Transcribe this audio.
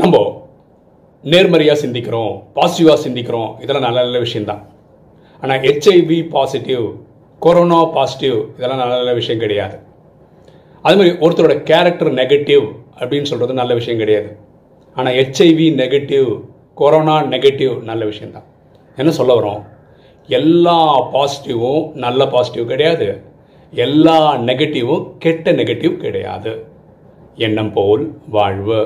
நம்ம நேர்மறையாக சிந்திக்கிறோம் பாசிட்டிவாக சிந்திக்கிறோம் இதெல்லாம் நல்ல நல்ல விஷயம்தான். ஆனால் ஹெச்ஐவி பாசிட்டிவ் கொரோனா பாசிட்டிவ் இதெல்லாம் நல்ல நல்ல விஷயம் கிடையாது. அது மாதிரி ஒருத்தரோட கேரக்டர் நெகட்டிவ் அப்படின்னு சொல்கிறது நல்ல விஷயம் கிடையாது. ஆனால் ஹெச்ஐவி நெகட்டிவ் கொரோனா நெகட்டிவ் நல்ல விஷயந்தான் என்ன சொல்ல வரோம்? எல்லா பாசிட்டிவும் நல்ல பாசிட்டிவ் கிடையாது. எல்லா நெகட்டிவும் கெட்ட நெகட்டிவ் கிடையாது. எண்ணம் போல் வாழ்வு.